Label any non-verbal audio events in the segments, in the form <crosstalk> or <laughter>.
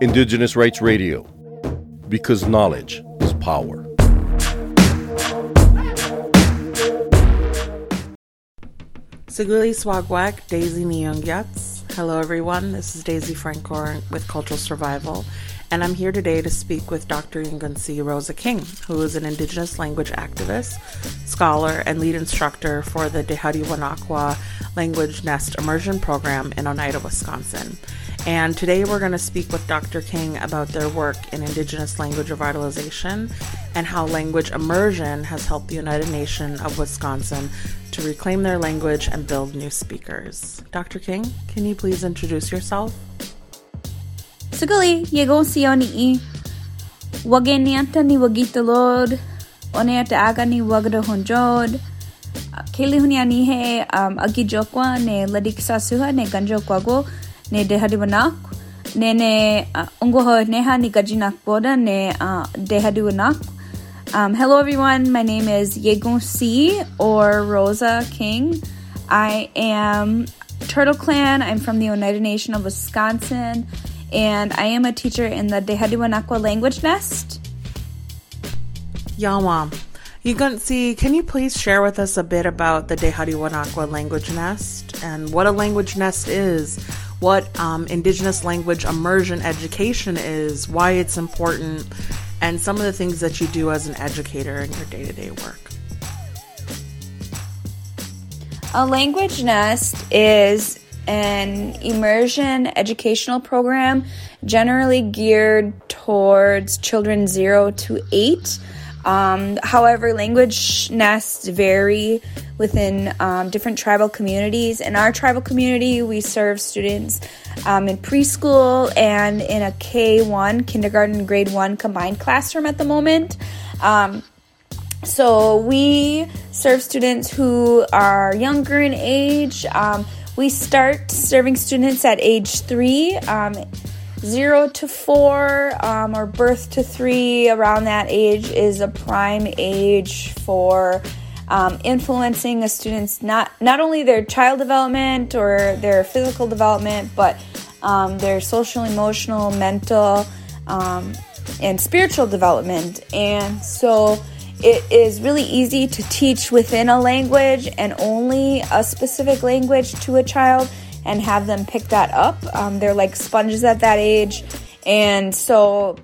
Indigenous Rights Radio, because knowledge is power. Siguli Swagwak, Daisy Nyungyats. Hello, everyone. This is Daisy Francour with Cultural Survival, and I'm here today to speak with Dr. Yungansi Rosa King, who is an Indigenous language activist, scholar, and lead instructor for the Dehadi Wanakwa Language Nest Immersion Program in Oneida, Wisconsin. And today we're going to speak with Dr. King about their work in Indigenous language revitalization and how language immersion has helped the Oneida Nation of Wisconsin to reclaim their language and build new speakers. Dr. King, can you please introduce yourself? Sigali, yego sioni wagenianta ni wagitalod, oneata aga ni wagda honjod, keli huniani he um, agijokwa ne ladikisasuha ne ganjokwago, ne dehadiwanak, ne ne uh, ungoho neha ni gajinak boda ne uh, dehadiwanak. Um, hello, everyone. My name is Yegon C or Rosa King. I am Turtle Clan. I'm from the Oneida Nation of Wisconsin, and I am a teacher in the Dehadiwanakwa Language Nest. Yawam. Yugunsi, can see, can you please share with us a bit about the Dehadiwanakwa Language Nest and what a language nest is, what um, Indigenous language immersion education is, why it's important, and some of the things that you do as an educator in your day to day work. A language nest is an immersion educational program generally geared towards children 0 to 8. Um, however, language nests vary within um, different tribal communities. In our tribal community, we serve students um, in preschool and in a K1, kindergarten, grade 1 combined classroom at the moment. Um, so we serve students who are younger in age. We start serving students at age three, um, zero to four, um, or birth to three. Around that age is a prime age for um, influencing a student's not not only their child development or their physical development, but um, their social, emotional, mental, um, and spiritual development. And so it is really easy to teach within a language and only a specific language to a child and have them pick that up. Um, they're like sponges at that age. And so,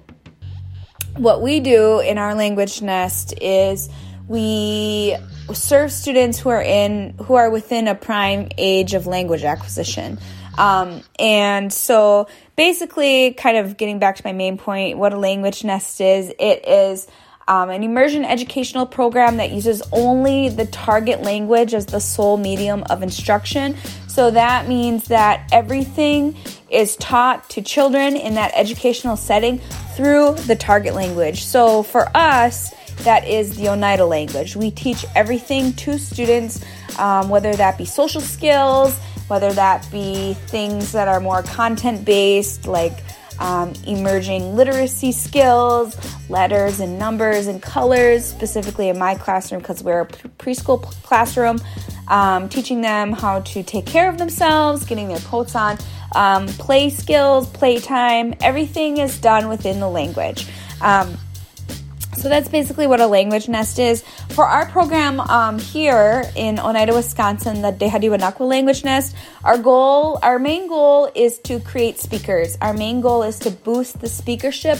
what we do in our language nest is we serve students who are in who are within a prime age of language acquisition. Um, and so, basically, kind of getting back to my main point, what a language nest is, it is um, an immersion educational program that uses only the target language as the sole medium of instruction. So that means that everything is taught to children in that educational setting through the target language. So for us, that is the Oneida language. We teach everything to students, um, whether that be social skills, whether that be things that are more content based, like um, emerging literacy skills, letters and numbers and colors, specifically in my classroom because we're a preschool classroom, um, teaching them how to take care of themselves, getting their coats on, um, play skills, playtime, everything is done within the language. So that's basically what a language nest is. For our program um, here in Oneida, Wisconsin, the Dehadiwanakwa Language Nest, our goal, our main goal is to create speakers. Our main goal is to boost the speakership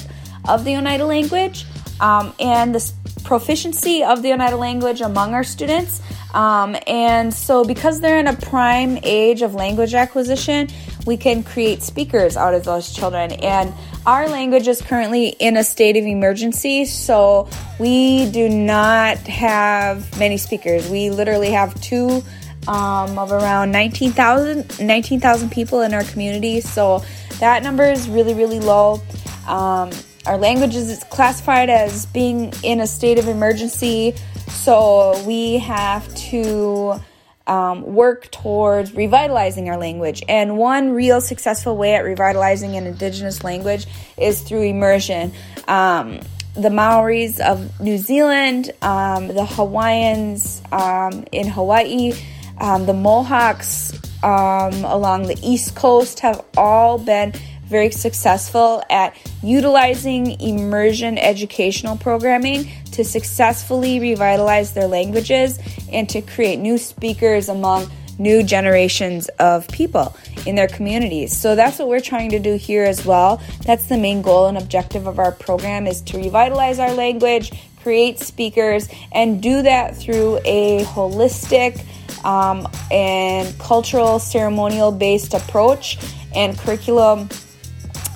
of the Oneida language um, and the proficiency of the Oneida language among our students. Um, and so, because they're in a prime age of language acquisition, we can create speakers out of those children. And our language is currently in a state of emergency, so we do not have many speakers. We literally have two um, of around 19,000 19, people in our community, so that number is really, really low. Um, our language is classified as being in a state of emergency, so we have to um, work towards revitalizing our language. And one real successful way at revitalizing an indigenous language is through immersion. Um, the Maoris of New Zealand, um, the Hawaiians um, in Hawaii, um, the Mohawks um, along the East Coast have all been very successful at utilizing immersion educational programming to successfully revitalize their languages and to create new speakers among new generations of people in their communities. So that's what we're trying to do here as well. That's the main goal and objective of our program is to revitalize our language, create speakers, and do that through a holistic um, and cultural ceremonial based approach and curriculum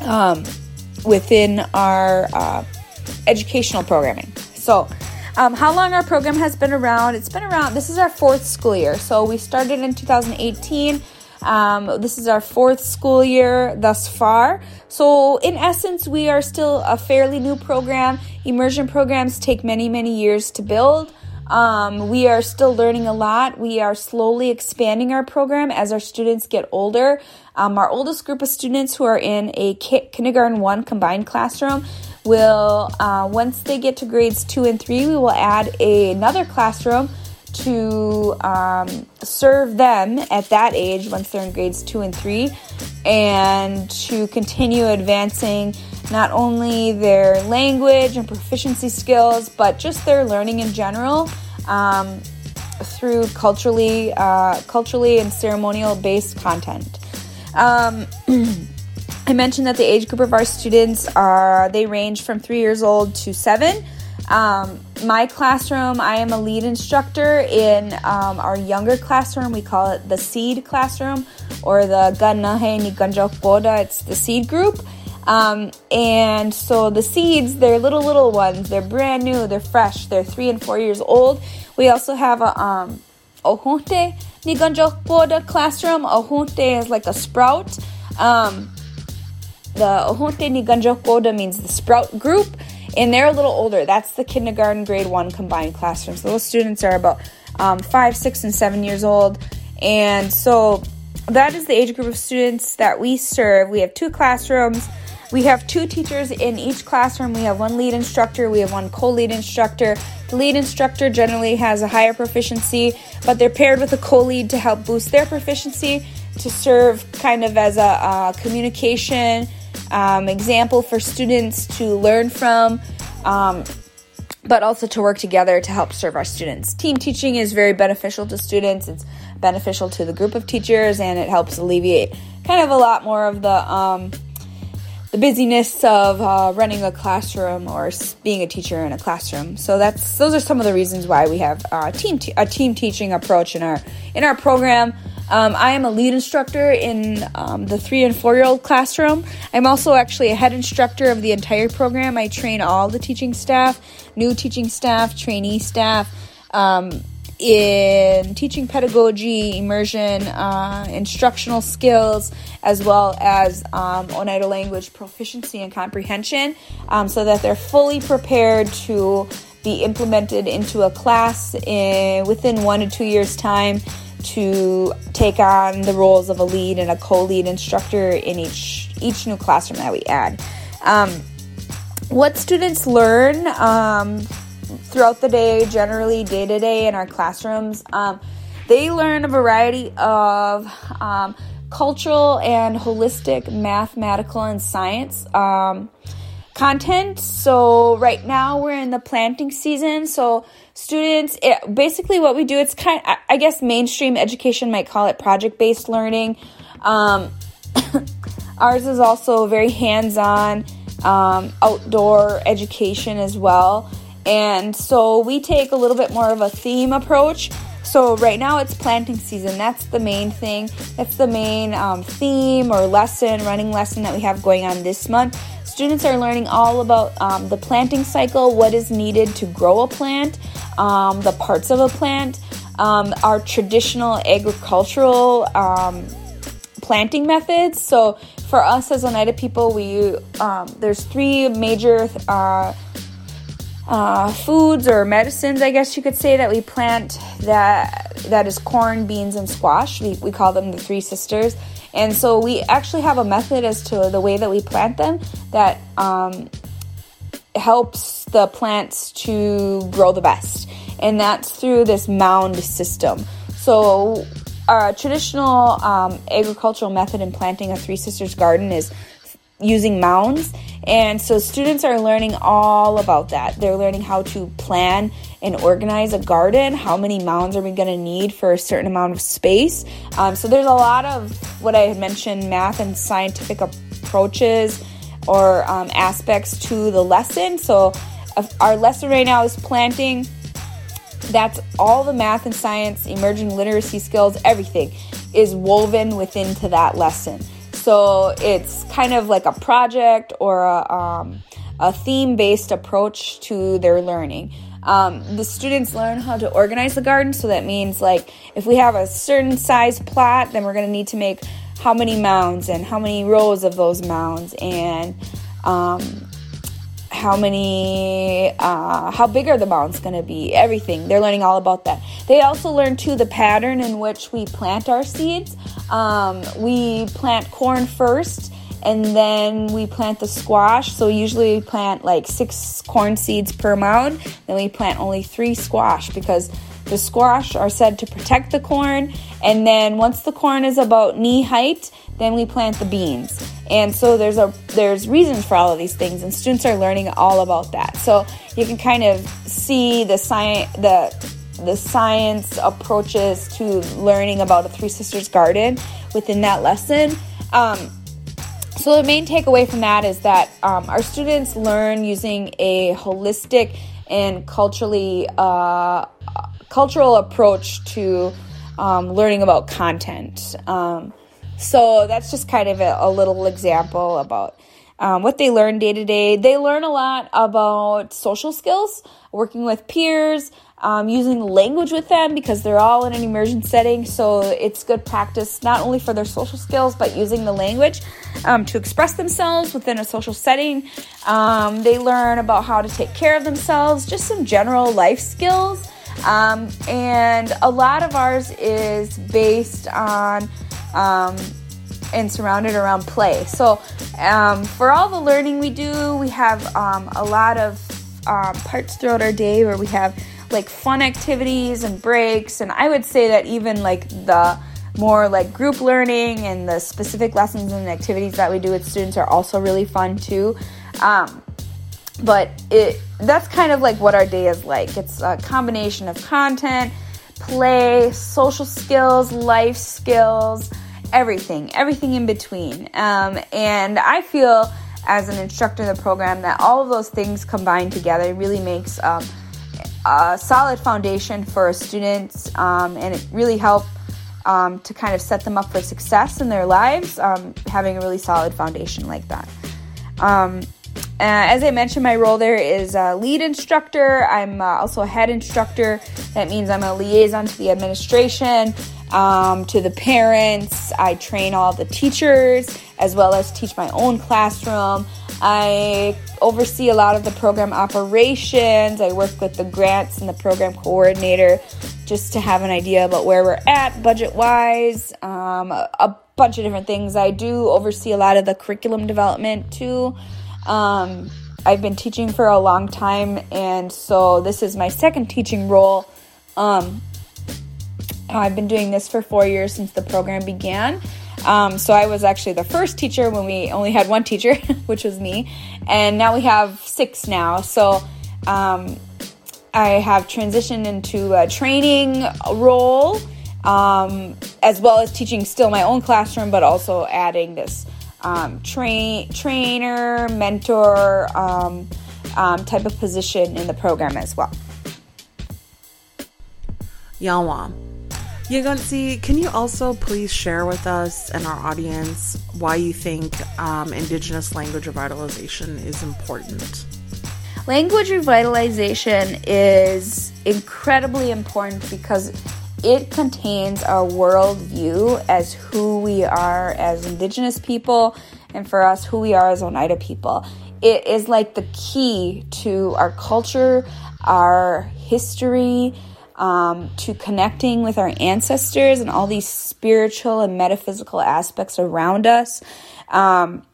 um, within our uh, educational programming. So, um, how long our program has been around? It's been around, this is our fourth school year. So, we started in 2018. Um, this is our fourth school year thus far. So, in essence, we are still a fairly new program. Immersion programs take many, many years to build. Um, we are still learning a lot. We are slowly expanding our program as our students get older. Um, our oldest group of students who are in a kindergarten one combined classroom will, uh, once they get to grades two and three, we will add a, another classroom to um, serve them at that age once they're in grades two and three and to continue advancing not only their language and proficiency skills, but just their learning in general um, through culturally, uh, culturally and ceremonial based content. Um, <clears throat> I mentioned that the age group of our students are they range from three years old to seven. Um, my classroom, I am a lead instructor in um, our younger classroom. We call it the seed classroom or the Ganahe ni Ganjok It's the seed group. Um, and so the seeds, they're little, little ones. They're brand new. They're fresh. They're three and four years old. We also have a um, Ohunte Niganjokboda classroom. Ohunte is like a sprout. Um, the Ohunte Niganjokboda means the sprout group. And they're a little older. That's the kindergarten grade one combined classroom. So those students are about um, five, six, and seven years old. And so that is the age group of students that we serve. We have two classrooms. We have two teachers in each classroom. We have one lead instructor, we have one co lead instructor. The lead instructor generally has a higher proficiency, but they're paired with a co lead to help boost their proficiency to serve kind of as a, a communication um, example for students to learn from. Um, but also to work together to help serve our students. Team teaching is very beneficial to students. It's beneficial to the group of teachers, and it helps alleviate kind of a lot more of the um, the busyness of uh, running a classroom or being a teacher in a classroom. So that's those are some of the reasons why we have uh, team te- a team teaching approach in our in our program. Um, I am a lead instructor in um, the three and four year old classroom. I'm also actually a head instructor of the entire program. I train all the teaching staff, new teaching staff, trainee staff. Um, in teaching pedagogy, immersion, uh, instructional skills, as well as um, Oneida language proficiency and comprehension, um, so that they're fully prepared to be implemented into a class in, within one to two years' time to take on the roles of a lead and a co-lead instructor in each each new classroom that we add. Um, what students learn um, throughout the day, generally day to day in our classrooms. Um, they learn a variety of um, cultural and holistic mathematical and science um, content. So right now we're in the planting season. So students, it, basically what we do, it's kind. Of, I guess mainstream education might call it project based learning. Um, <coughs> ours is also very hands on um, outdoor education as well. And so we take a little bit more of a theme approach. So right now it's planting season. That's the main thing. That's the main um, theme or lesson, running lesson that we have going on this month. Students are learning all about um, the planting cycle, what is needed to grow a plant, um, the parts of a plant, um, our traditional agricultural um, planting methods. So for us as Oneida people, we um, there's three major uh, uh, foods or medicines, I guess you could say, that we plant that that is corn, beans, and squash. We, we call them the three sisters. And so we actually have a method as to the way that we plant them that um, helps the plants to grow the best. And that's through this mound system. So our traditional um, agricultural method in planting a Three Sisters garden is using mounds. And so students are learning all about that. They're learning how to plan and organize a garden. How many mounds are we going to need for a certain amount of space? Um, so there's a lot of what I had mentioned math and scientific approaches or um, aspects to the lesson. So our lesson right now is planting. That's all the math and science, emerging literacy skills, everything is woven within to that lesson. So it's kind of like a project or a, um, a theme based approach to their learning. Um, the students learn how to organize the garden, so that means like if we have a certain size plot, then we're going to need to make how many mounds and how many rows of those mounds and um, how many uh, how big are the mounds going to be? Everything. They're learning all about that. They also learn too the pattern in which we plant our seeds. Um, we plant corn first and then we plant the squash. So usually we plant like six corn seeds per mound. Then we plant only three squash because the squash are said to protect the corn and then once the corn is about knee height then we plant the beans. And so there's a there's reasons for all of these things and students are learning all about that. So you can kind of see the science the the science approaches to learning about a three sisters garden within that lesson. Um, so the main takeaway from that is that um, our students learn using a holistic and culturally uh, cultural approach to um, learning about content. Um, so that's just kind of a, a little example about um, what they learn day to day. They learn a lot about social skills, working with peers, um, using language with them because they're all in an immersion setting. So it's good practice not only for their social skills but using the language um, to express themselves within a social setting. Um, they learn about how to take care of themselves, just some general life skills. Um, and a lot of ours is based on um, and surrounded around play. So, um, for all the learning we do, we have um, a lot of um, parts throughout our day where we have like fun activities and breaks. And I would say that even like the more like group learning and the specific lessons and activities that we do with students are also really fun too. Um, but it that's kind of like what our day is like. It's a combination of content, play, social skills, life skills, everything, everything in between. Um, and I feel as an instructor in the program that all of those things combined together really makes um, a solid foundation for students um, and it really helps um, to kind of set them up for success in their lives, um, having a really solid foundation like that. Um, uh, as I mentioned, my role there is a lead instructor. I'm uh, also a head instructor. That means I'm a liaison to the administration, um, to the parents. I train all the teachers as well as teach my own classroom. I oversee a lot of the program operations. I work with the grants and the program coordinator just to have an idea about where we're at budget wise, um, a, a bunch of different things. I do oversee a lot of the curriculum development too. Um, I've been teaching for a long time, and so this is my second teaching role. Um, I've been doing this for four years since the program began. Um, so I was actually the first teacher when we only had one teacher, <laughs> which was me, and now we have six now. So um, I have transitioned into a training role, um, as well as teaching still my own classroom, but also adding this um, train trainer, mentor um, um, type of position in the program as well. Yawa. Yagunsi, can you also please share with us and our audience why you think um, Indigenous language revitalization is important? Language revitalization is incredibly important because it contains our worldview as who we are as Indigenous people, and for us, who we are as Oneida people. It is like the key to our culture, our history, um, to connecting with our ancestors and all these spiritual and metaphysical aspects around us. Um,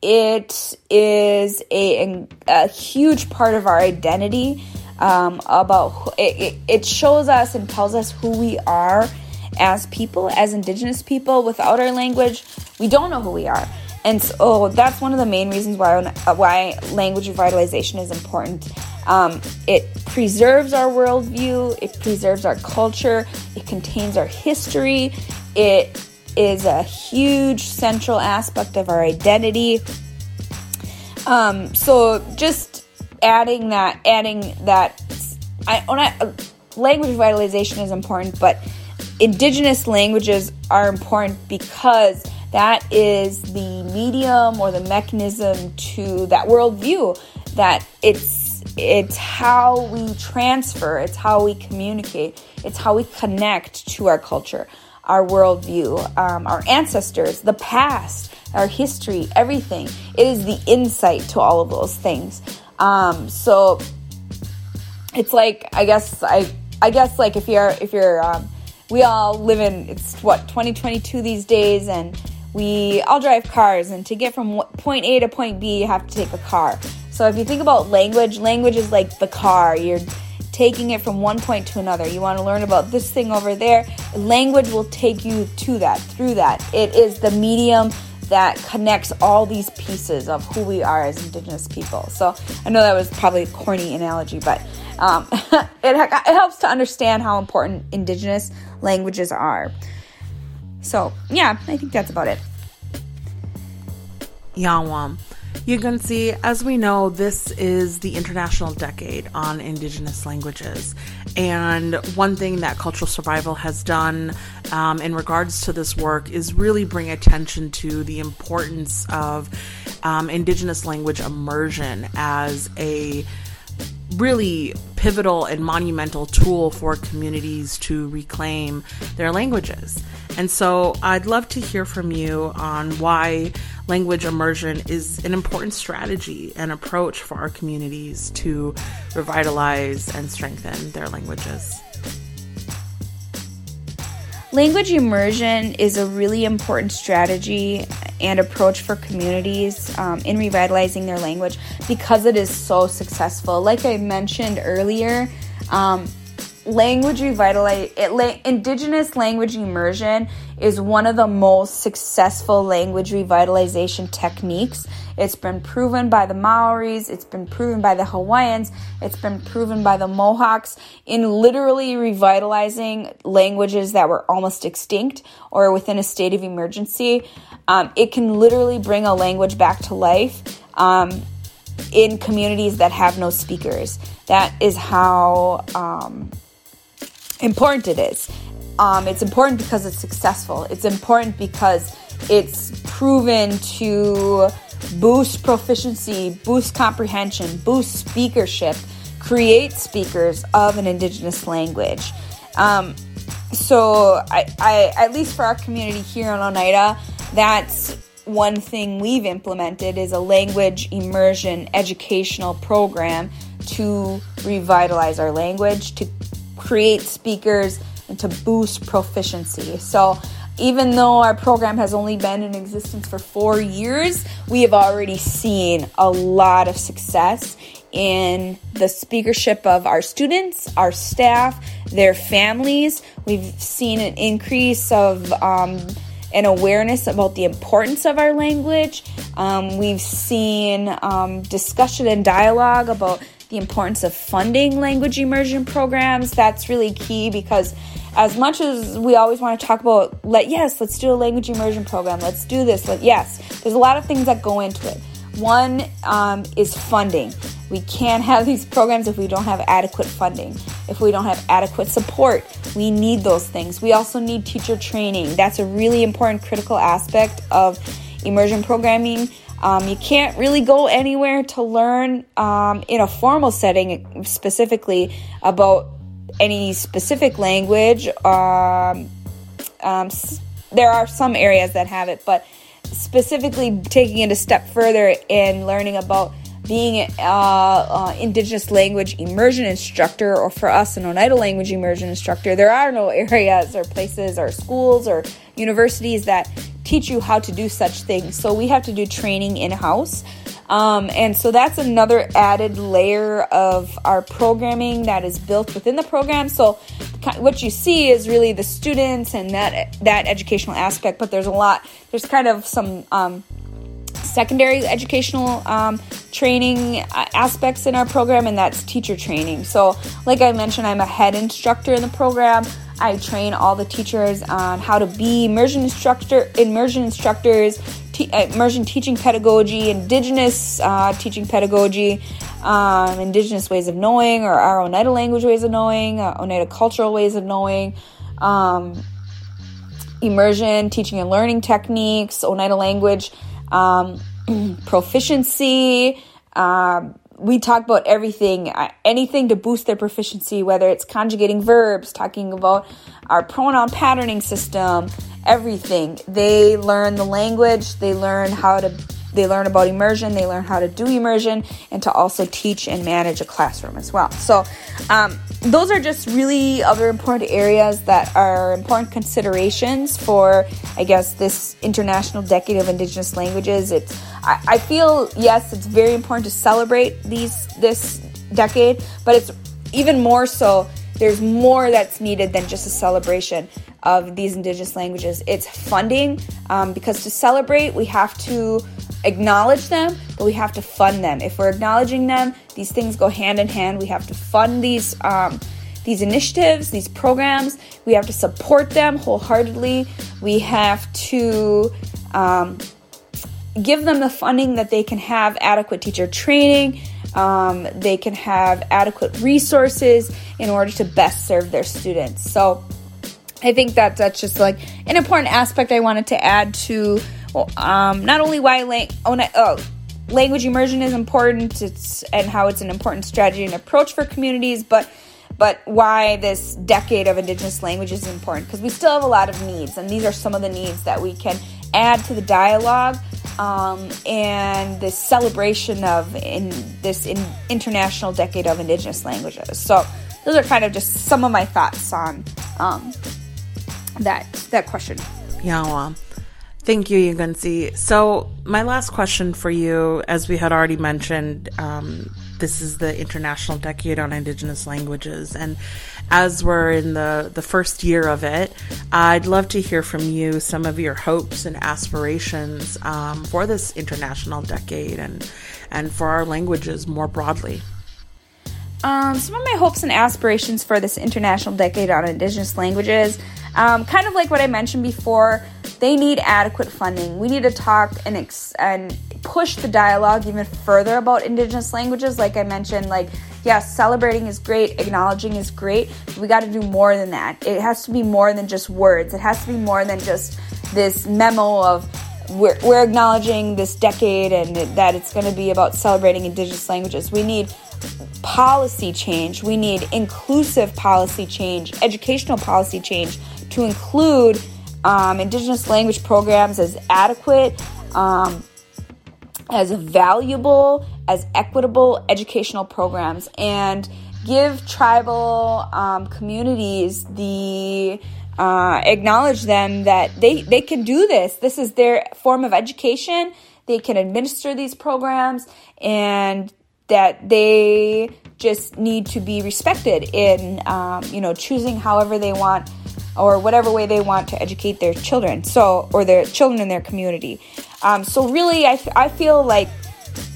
it is a, a huge part of our identity um, about it, it shows us and tells us who we are as people, as Indigenous people. Without our language, we don't know who we are. And so that's one of the main reasons why, why language revitalization is important. Um, it preserves our worldview, it preserves our culture, it contains our history, it is a huge central aspect of our identity. Um, so just adding that, adding that, I, I, language revitalization is important, but indigenous languages are important because that is the medium or the mechanism to that worldview that it's it's how we transfer it's how we communicate it's how we connect to our culture our worldview um, our ancestors the past our history everything. It is the insight to all of those things um, so it's like i guess i i guess like if you're if you're um, we all live in it's what 2022 these days and we all drive cars and to get from point a to point b you have to take a car. So if you think about language language is like the car. You're taking it from one point to another. You want to learn about this thing over there? Language will take you to that through that. It is the medium that connects all these pieces of who we are as indigenous people so i know that was probably a corny analogy but um, <laughs> it, it helps to understand how important indigenous languages are. So, yeah, I think that's about it. Yawam. You can see, as we know, this is the International Decade on Indigenous Languages. And one thing that Cultural Survival has done um, in regards to this work is really bring attention to the importance of um, Indigenous language immersion as a really pivotal and monumental tool for communities to reclaim their languages. And so I'd love to hear from you on why language immersion is an important strategy and approach for our communities to revitalize and strengthen their languages. Language immersion is a really important strategy and approach for communities um, in revitalizing their language because it is so successful. Like I mentioned earlier, um, language revitalize indigenous language immersion is one of the most successful language revitalization techniques. It's been proven by the maoris it's been proven by the hawaiians it's been proven by the mohawks in literally revitalizing languages that were almost extinct or within a state of emergency. Um, it can literally bring a language back to life um, in communities that have no speakers. That is how um, important it is. Um, it's important because it's successful. It's important because it's proven to boost proficiency, boost comprehension, boost speakership, create speakers of an indigenous language. Um, so, I, I, at least for our community here in Oneida, that's one thing we've implemented is a language immersion educational program to revitalize our language, to create speakers and to boost proficiency. So, even though our program has only been in existence for four years, we have already seen a lot of success in the speakership of our students, our staff, their families. We've seen an increase of um, an awareness about the importance of our language. Um, we've seen um, discussion and dialogue about the importance of funding language immersion programs. That's really key because as much as we always want to talk about let yes, let's do a language immersion program. Let's do this. Let yes, there's a lot of things that go into it. One um, is funding. We can't have these programs if we don't have adequate funding, if we don't have adequate support. We need those things. We also need teacher training. That's a really important, critical aspect of immersion programming um, you can't really go anywhere to learn um, in a formal setting specifically about any specific language. Um, um there are some areas that have it, but specifically taking it a step further in learning about being an uh, uh, Indigenous language immersion instructor, or for us, an Oneida language immersion instructor, there are no <laughs> areas or places or schools or universities that teach you how to do such things. So we have to do training in house. Um, and so that's another added layer of our programming that is built within the program. So what you see is really the students and that that educational aspect. But there's a lot. There's kind of some um, secondary educational um, training uh, aspects in our program, and that's teacher training. So, like I mentioned, I'm a head instructor in the program. I train all the teachers on how to be immersion instructor, immersion instructors, uh, immersion teaching pedagogy, indigenous uh, teaching pedagogy, um, indigenous ways of knowing, or our Oneida language ways of knowing, uh, Oneida cultural ways of knowing. Um, immersion, teaching and learning techniques, Oneida language, um, <clears throat> proficiency, um, we talk about everything, uh, anything to boost their proficiency, whether it's conjugating verbs, talking about our pronoun patterning system, everything. They learn the language, they learn how to they learn about immersion, they learn how to do immersion, and to also teach and manage a classroom as well. So, um, those are just really other important areas that are important considerations for, I guess, this International Decade of Indigenous Languages. It's, I, I feel, yes, it's very important to celebrate these this decade, but it's even more so. There's more that's needed than just a celebration of these indigenous languages. It's funding um, because to celebrate, we have to acknowledge them, but we have to fund them. If we're acknowledging them, these things go hand in hand. We have to fund these um, these initiatives, these programs. We have to support them wholeheartedly. We have to um, give them the funding that they can have adequate teacher training. Um, they can have adequate resources in order to best serve their students. So, I think that that's just like an important aspect I wanted to add to um, not only why lang- oh, oh, language immersion is important and how it's an important strategy and approach for communities, but but why this decade of indigenous languages is important because we still have a lot of needs and these are some of the needs that we can add to the dialogue um, and this celebration of in this in international decade of indigenous languages. So those are kind of just some of my thoughts on um, that that question. Yeah well Thank you, Yugunsi. So, my last question for you, as we had already mentioned, um, this is the International Decade on Indigenous Languages, and as we're in the the first year of it, I'd love to hear from you some of your hopes and aspirations um, for this International Decade and and for our languages more broadly. Um, some of my hopes and aspirations for this International Decade on Indigenous Languages, um, kind of like what I mentioned before they need adequate funding. We need to talk and ex- and push the dialogue even further about indigenous languages like I mentioned like yes, celebrating is great, acknowledging is great. we got to do more than that. It has to be more than just words. It has to be more than just this memo of we're, we're acknowledging this decade and that it's going to be about celebrating indigenous languages. We need policy change. We need inclusive policy change, educational policy change to include um, Indigenous language programs as adequate, um, as valuable, as equitable educational programs, and give tribal um, communities the uh, acknowledge them that they, they can do this. This is their form of education. They can administer these programs and that they just need to be respected in, um, you know, choosing however they want or whatever way they want to educate their children so or their children in their community. Um, so really I, f- I feel like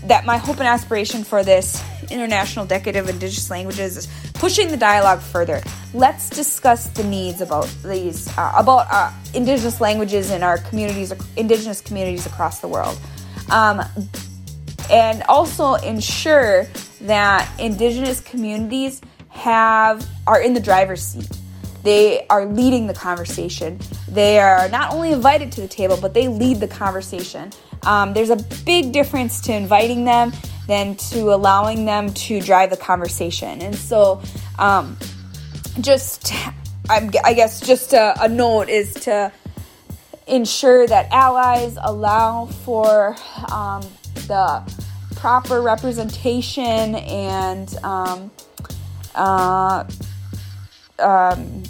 that my hope and aspiration for this international decade of indigenous languages is pushing the dialogue further. Let's discuss the needs about these uh, about uh, indigenous languages in our communities indigenous communities across the world. Um, and also ensure that indigenous communities have are in the driver's seat they are leading the conversation. They are not only invited to the table, but they lead the conversation. Um, there's a big difference to inviting them than to allowing them to drive the conversation. And so, um, just I guess just a, a note is to ensure that allies allow for um, the proper representation and um, uh, um,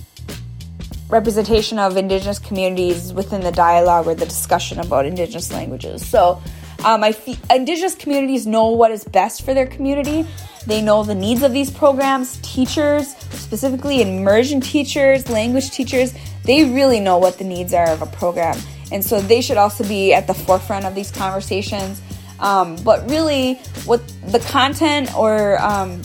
representation of indigenous communities within the dialogue or the discussion about indigenous languages. So, Um, I fe- indigenous communities know what is best for their community. They know the needs of these programs. Teachers, specifically immersion teachers, language teachers, they really know what the needs are of a program. And so they should also be at the forefront of these conversations. Um, but really, what the content or um,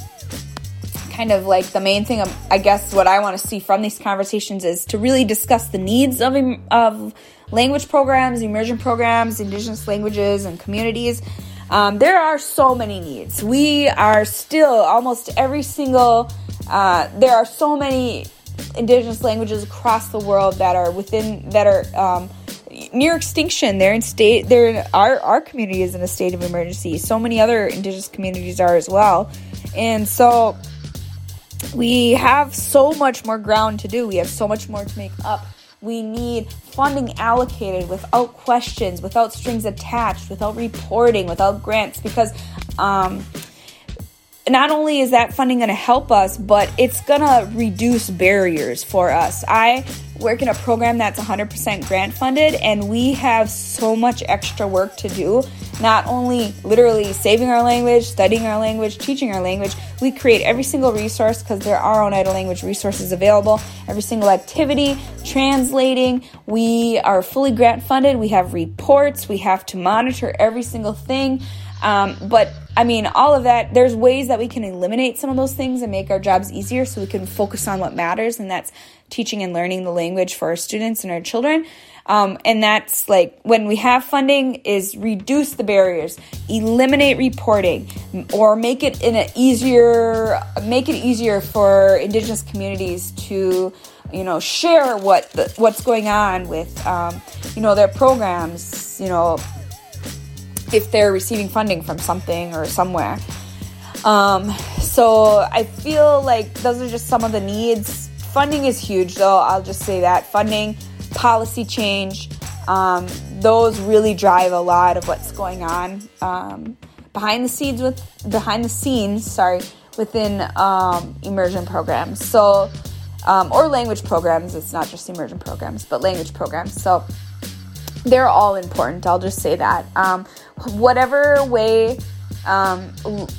kind of like the main thing, I guess, what I want to see from these conversations is to really discuss the needs of, of language programs, immersion programs, indigenous languages, and communities. Um, there are so many needs. We are still almost every single, uh, there are so many indigenous languages across the world that are within, that are. Um, near extinction. They're in state. They're in, our our community is in a state of emergency. So many other indigenous communities are as well, and so we have so much more ground to do. We have so much more to make up. We need funding allocated without questions, without strings attached, without reporting, without grants, because um, not only is that funding going to help us, but it's going to reduce barriers for us. I work in a program that's 100% grant funded, and we have so much extra work to do. Not only literally saving our language, studying our language, teaching our language, we create every single resource because there are Oneida language resources available. Every single activity, translating. We are fully grant funded. We have reports. We have to monitor every single thing. Um, but I mean, all of that, there's ways that we can eliminate some of those things and make our jobs easier so we can focus on what matters, and that's teaching and learning the language for our students and our children. Um, and that's like when we have funding is reduce the barriers, eliminate reporting, or make it in an easier, make it easier for Indigenous communities to you know share what the, what's going on with um, you know their programs you know if they're receiving funding from something or somewhere. Um, so I feel like those are just some of the needs. Funding is huge, though. I'll just say that funding, policy change, um, those really drive a lot of what's going on um, behind the scenes with behind the scenes. Sorry, within um, immersion programs. So. Um, or language programs. It's not just immersion programs, but language programs. So they're all important. I'll just say that. Um, whatever way um,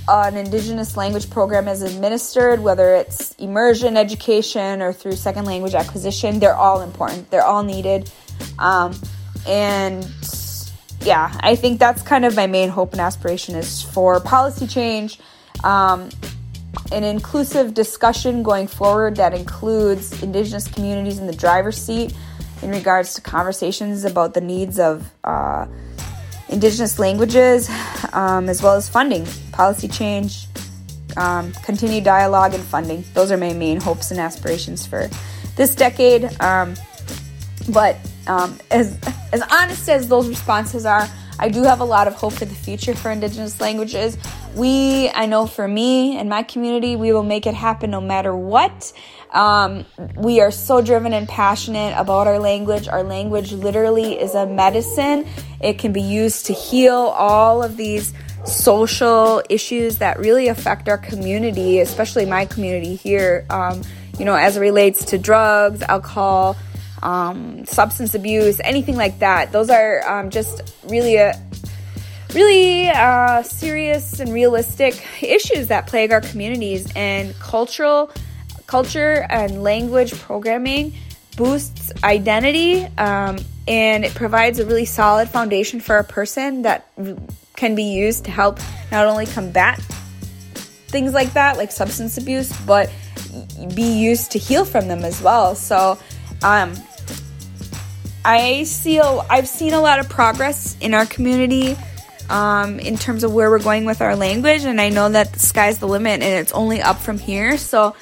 an Indigenous language program is administered, whether it's immersion education or through second language acquisition, they're all important. They're all needed. Um, and yeah, I think that's kind of my main hope and aspiration is for policy change, um, an inclusive discussion going forward that includes Indigenous communities in the driver's seat in regards to conversations about the needs of. Uh, Indigenous languages, um, as well as funding, policy change, um, continued dialogue, and funding. Those are my main hopes and aspirations for this decade. Um, but um, as as honest as those responses are, I do have a lot of hope for the future for Indigenous languages. We, I know for me and my community, we will make it happen no matter what. Um, we are so driven and passionate about our language. Our language literally is a medicine, it can be used to heal all of these social issues that really affect our community, especially my community here, um, you know, as it relates to drugs, alcohol um, substance abuse, anything like that. Those are um, just really a really uh, serious and realistic issues that plague our communities. And cultural culture and language programming boosts identity um, and it provides a really solid foundation for a person that can be used to help not only combat things like that like substance abuse but be used to heal from them as well so um, I see a, I've seen a lot of progress in our community um, in terms of where we're going with our language, and I know that the sky's the limit and it's only up from here. So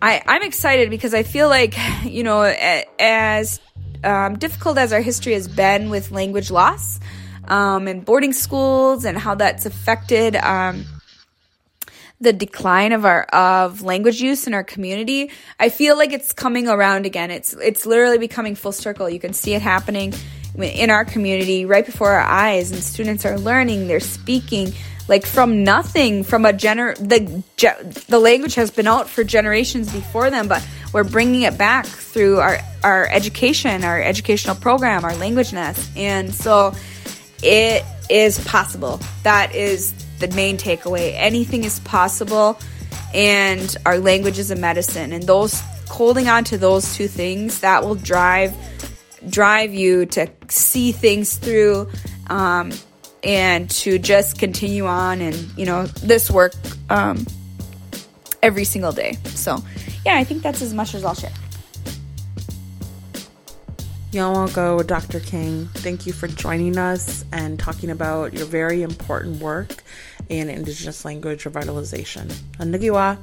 I, I'm excited because I feel like, you know, as um, difficult as our history has been with language loss um, and boarding schools and how that's affected. Um, the decline of our of language use in our community, I feel like it's coming around again. It's it's literally becoming full circle. You can see it happening in our community right before our eyes and students are learning, they're speaking like from nothing from a gener the the language has been out for generations before them but we're bringing it back through our our education our educational program our language nest and so it is possible. That is the main takeaway. Anything is possible, and our language is a medicine. And those holding on to those two things that will drive drive you to see things through um, and to just continue on and you know this work um, every single day so yeah i think that's as much as i'll share Y'all go, Dr. King. Thank you for joining us and talking about your very important work in Indigenous language revitalization. Anagiwa.